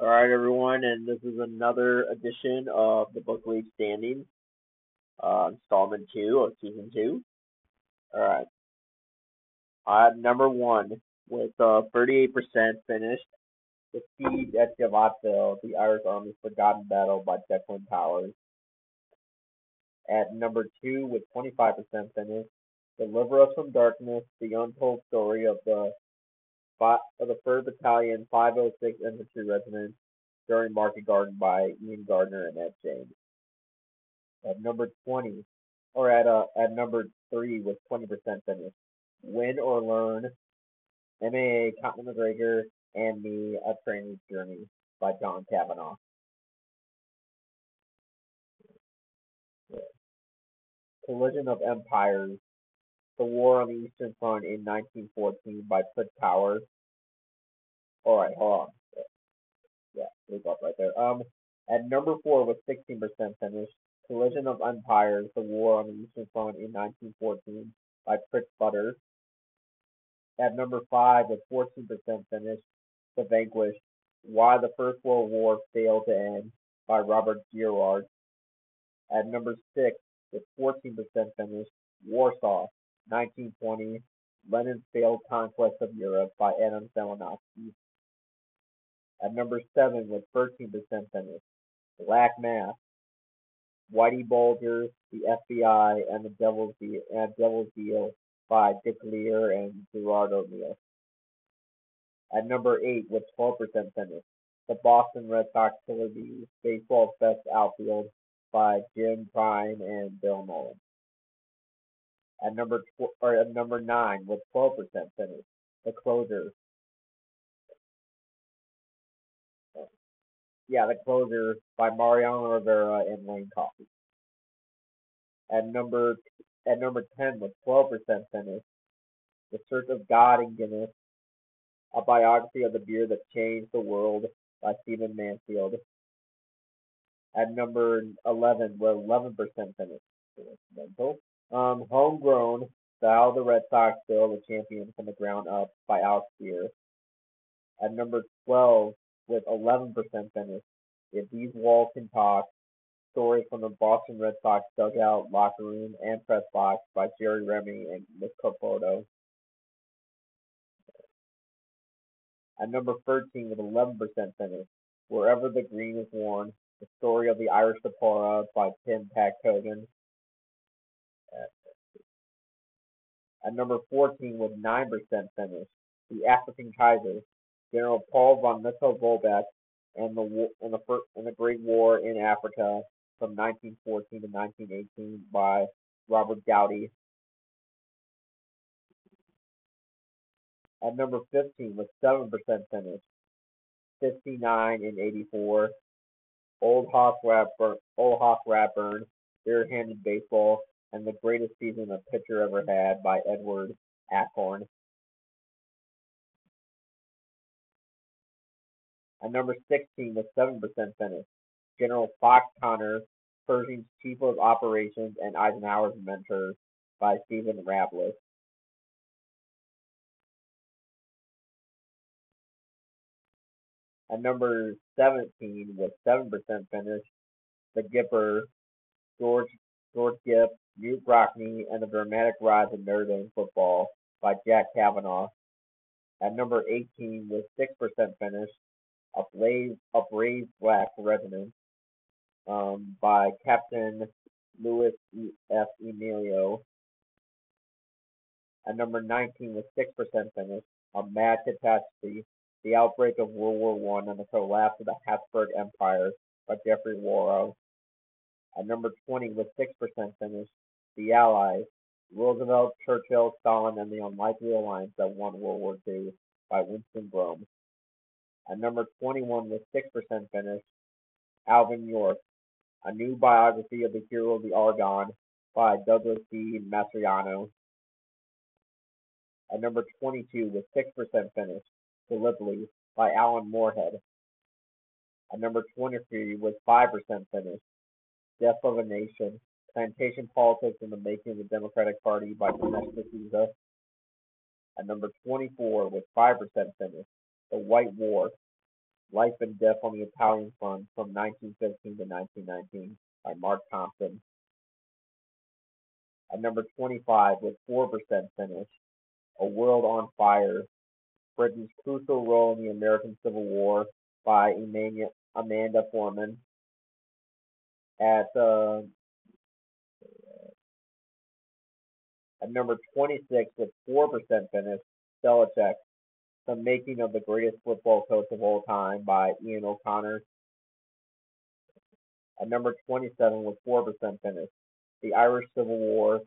All right, everyone, and this is another edition of the Book League Standings, uh, installment two of season two. All right, uh, number one with uh, 38% finished. The Siege at Jadotville, the Irish Army's Forgotten Battle by Declan Powers. At number two with 25% finished, Deliver Us from Darkness, the untold story of the of the 3rd Battalion, 506 Infantry Regiment during Market Garden by Ian Gardner and Ed James. At number 20, or at uh, at number three with 20% finish, Win or Learn, MMA, Conor McGregor, and Me, A Training Journey by John Kavanagh. Collision of Empires, The War on the Eastern Front in 1914 by Fritz Powers. Alright, hold on. Yeah, leave up right there. Um, at number four with 16% finish, Collision of Empires, The War on the Eastern Front in 1914 by Fritz Butters. At number five with 14% finish, The Vanquished, Why the First World War Failed to End by Robert Girard. At number six with 14% finish, Warsaw, 1920, Lenin's Failed Conquest of Europe by Adam Zelenovsky. At number seven with 13% finish, Black Mass, Whitey Bulger, the FBI, and the Devil's Deal, and Devil's Deal by Dick Lehr and Gerard O'Neill. At number eight with 12% finish, the Boston Red Sox Killer Bees, Baseball's Best Outfield by Jim Prime and Bill Nowlin. At number tw- or at number nine with 12% finish, The Closer. Yeah, The Closer by Mariano Rivera and Wayne Coffey. At number at number 10 with 12% finish, The Search of God in Guinness, a biography of the beer that changed the world by Stephen Mansfield. At number 11 with 11% finish, um, Homegrown, How the Red Sox Build a Champion from the Ground Up by Alex Speier. At number 12 with 11% finish, If These Walls Can Talk, Story from the Boston Red Sox Dugout, Locker Room, and Press Box by Jerry Remy and Nick Capoto. At number 13 with 11% finish, Wherever the Green is Worn, The Story of the Irish Diaspora by Tim Pack Hogan. At number 14 with 9% finish, The African Kaiser, General Paul von Mittel-Volbeck and the and the and the Great War in Africa from 1914 to 1918 by Robert Gaudi. At number 15 with 7% finish, 59 and 84, Old Hawk Radbourn, Old Hawk Radbourn, Bare-Handed Baseball, and the Greatest Season a Pitcher Ever Had by Edward Achorn. At number 16 with 7% finish, General Fox Conner, Pershing's Chief of Operations and Eisenhower's Mentor by Stephen Ravlis. At number 17 with 7% finish, The Gipper, George, George Gipp, Knute Rockne, and the Dramatic Rise of Notre Dame Football by Jack Cavanaugh. At number 18 with 6% finish, A Brave Black Regiment um, by Captain Louis E. F. Emilio. At number 19 with 6% finish, A Mad Catastrophe, The Outbreak of World War One and the Collapse of the Habsburg Empire by Jeffrey Wawro. At number 20 with 6% finish, The Allies, Roosevelt, Churchill, Stalin, and the Unlikely Alliance that won World War II by Winston Brome. At number 21 with 6% finish, Alvin York, A New Biography of the Hero of the Argonne by Douglas D. Mastriano. At number 22 with 6% finish, Gallipoli by Alan Moorehead. At number 23 with 5% finish, Death of a Nation, Plantation Politics and the Making of the Democratic Party by Dinesh D'Souza. At number 24 with 5% finish, The White War, Life and Death on the Italian Front from 1915 to 1919 by Mark Thompson. At number 25 with 4% finish, A World on Fire, Britain's crucial role in the American Civil War by Amanda Foreman. At uh, at number 26 with 4% finish, Belichick, The Making of the Greatest Football Coach of All Time by Ian O'Connor. At number 27 with 4% finish, The Irish Civil War,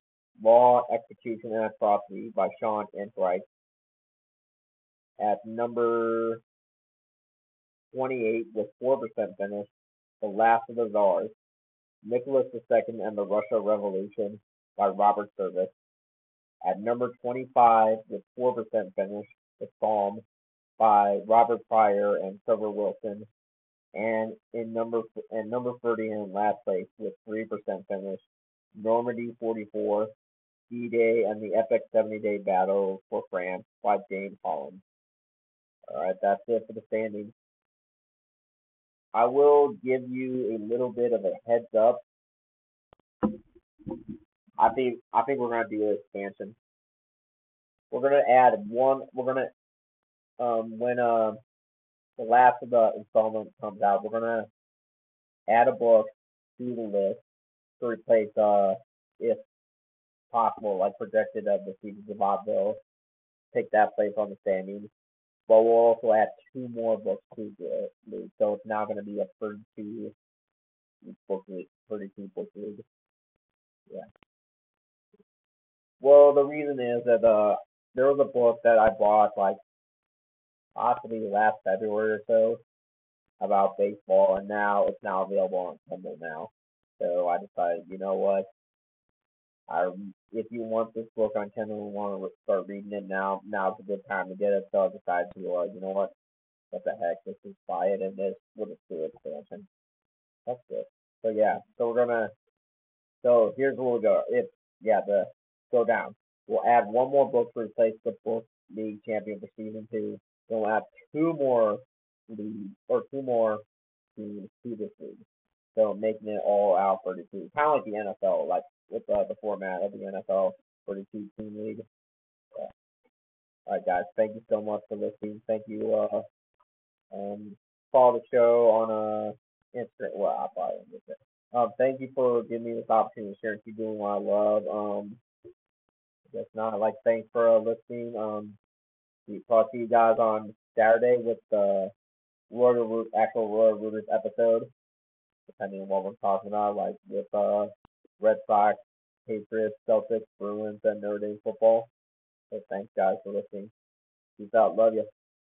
Law, Execution, and Atrocity by Sean Enright. At number 28 with 4% finish, The Last of the Czars, Nicholas II and the Russia Revolution by Robert Service. At number 25 with 4% finish, The Somme by Robert Prior and Trevor Wilson. And in number and number 30 in last place with 3% finish, Normandy 44, D-Day and the epic 70-day battle for France by James Holland. All right, that's it for the standings. I will give you a little bit of a heads up. I think I think we're gonna do an expansion. We're gonna add one. We're gonna um when uh the last of the installment comes out, we're gonna add a book to the list to replace uh if possible like projected of the seasons of Oddville. Take that place on the standings. But we'll also add two more books to the league. So it's now to be a 32 book league. 32 book league. Yeah. Well, the reason is that uh, there was a book that I bought like possibly last February or so about baseball, and now it's now available on Kindle now. So I decided, you know what, I, if you want this book on Kindle and want to start reading it now, now's a good time to get it. So I decided to, uh, you know what, what the heck, let's just buy it and this with a two expansion. That's it. So yeah, so we're gonna, so here's where we'll go. If, yeah, the, go down. We'll add one more book to replace the book league champion for season two. Then we'll add two more league, or two more teams to this league. So making it all out 32. Kind of like the NFL, like with uh, the format of the NFL 42 team league. All right, guys. Thank you so much for listening. Thank you. Uh, um, follow the show on uh, Instagram. Well, probably end it. Um, thank you for giving me this opportunity to share and keep doing what I love. Um, Guess not. Like, thanks for uh, listening. Um, we talk to you guys on Saturday with the Royal Root, actual Royal Rooters episode depending on what we're talking about, like with uh, Red Sox, Patriots, Celtics, Bruins, and Notre Dame football. So thanks guys for listening. Peace out. Love you.